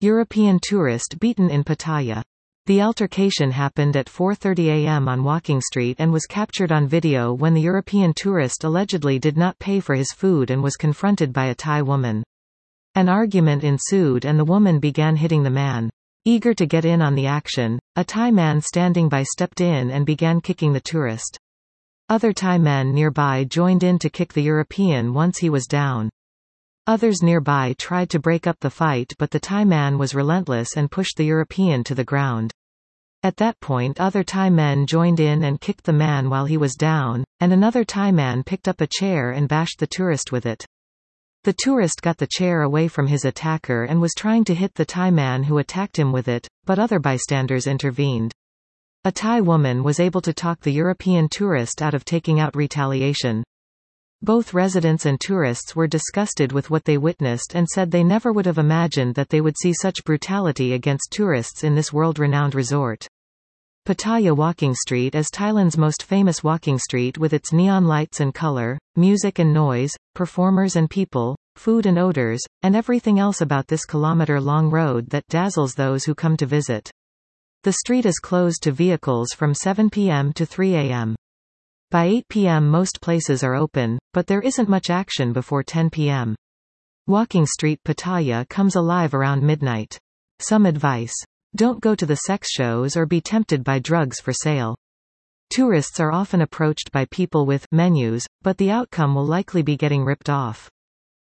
European tourist beaten in Pattaya. The altercation happened at 4.30 am on Walking Street and was captured on video when the European tourist allegedly did not pay for his food and was confronted by a Thai woman. An argument ensued and the woman began hitting the man. Eager to get in on the action, a Thai man standing by stepped in and began kicking the tourist. Other Thai men nearby joined in to kick the European once he was down. Others nearby tried to break up the fight but the Thai man was relentless and pushed the European to the ground. At that point other Thai men joined in and kicked the man while he was down, and another Thai man picked up a chair and bashed the tourist with it. The tourist got the chair away from his attacker and was trying to hit the Thai man who attacked him with it, but other bystanders intervened. A Thai woman was able to talk the European tourist out of taking out retaliation. Both residents and tourists were disgusted with what they witnessed and said they never would have imagined that they would see such brutality against tourists in this world-renowned resort. Pattaya Walking Street is Thailand's most famous walking street with its neon lights and color, music and noise, performers and people, food and odors, and everything else about this kilometer-long road that dazzles those who come to visit. The street is closed to vehicles from 7 p.m. to 3 a.m. By 8 p.m. most places are open, but there isn't much action before 10 p.m. Walking Street Pattaya comes alive around midnight. Some advice. Don't go to the sex shows or be tempted by drugs for sale. Tourists are often approached by people with menus, but the outcome will likely be getting ripped off.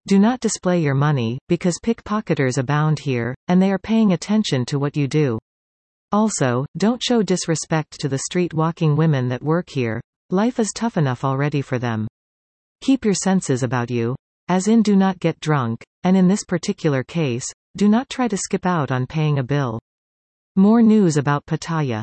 Do not display your money, because pickpocketers abound here, and they are paying attention to what you do. Also, don't show disrespect to the street walking women that work here, Life is tough enough already for them. Keep your senses about you. As in do not get drunk, and in this particular case, do not try to skip out on paying a bill. More news about Pattaya.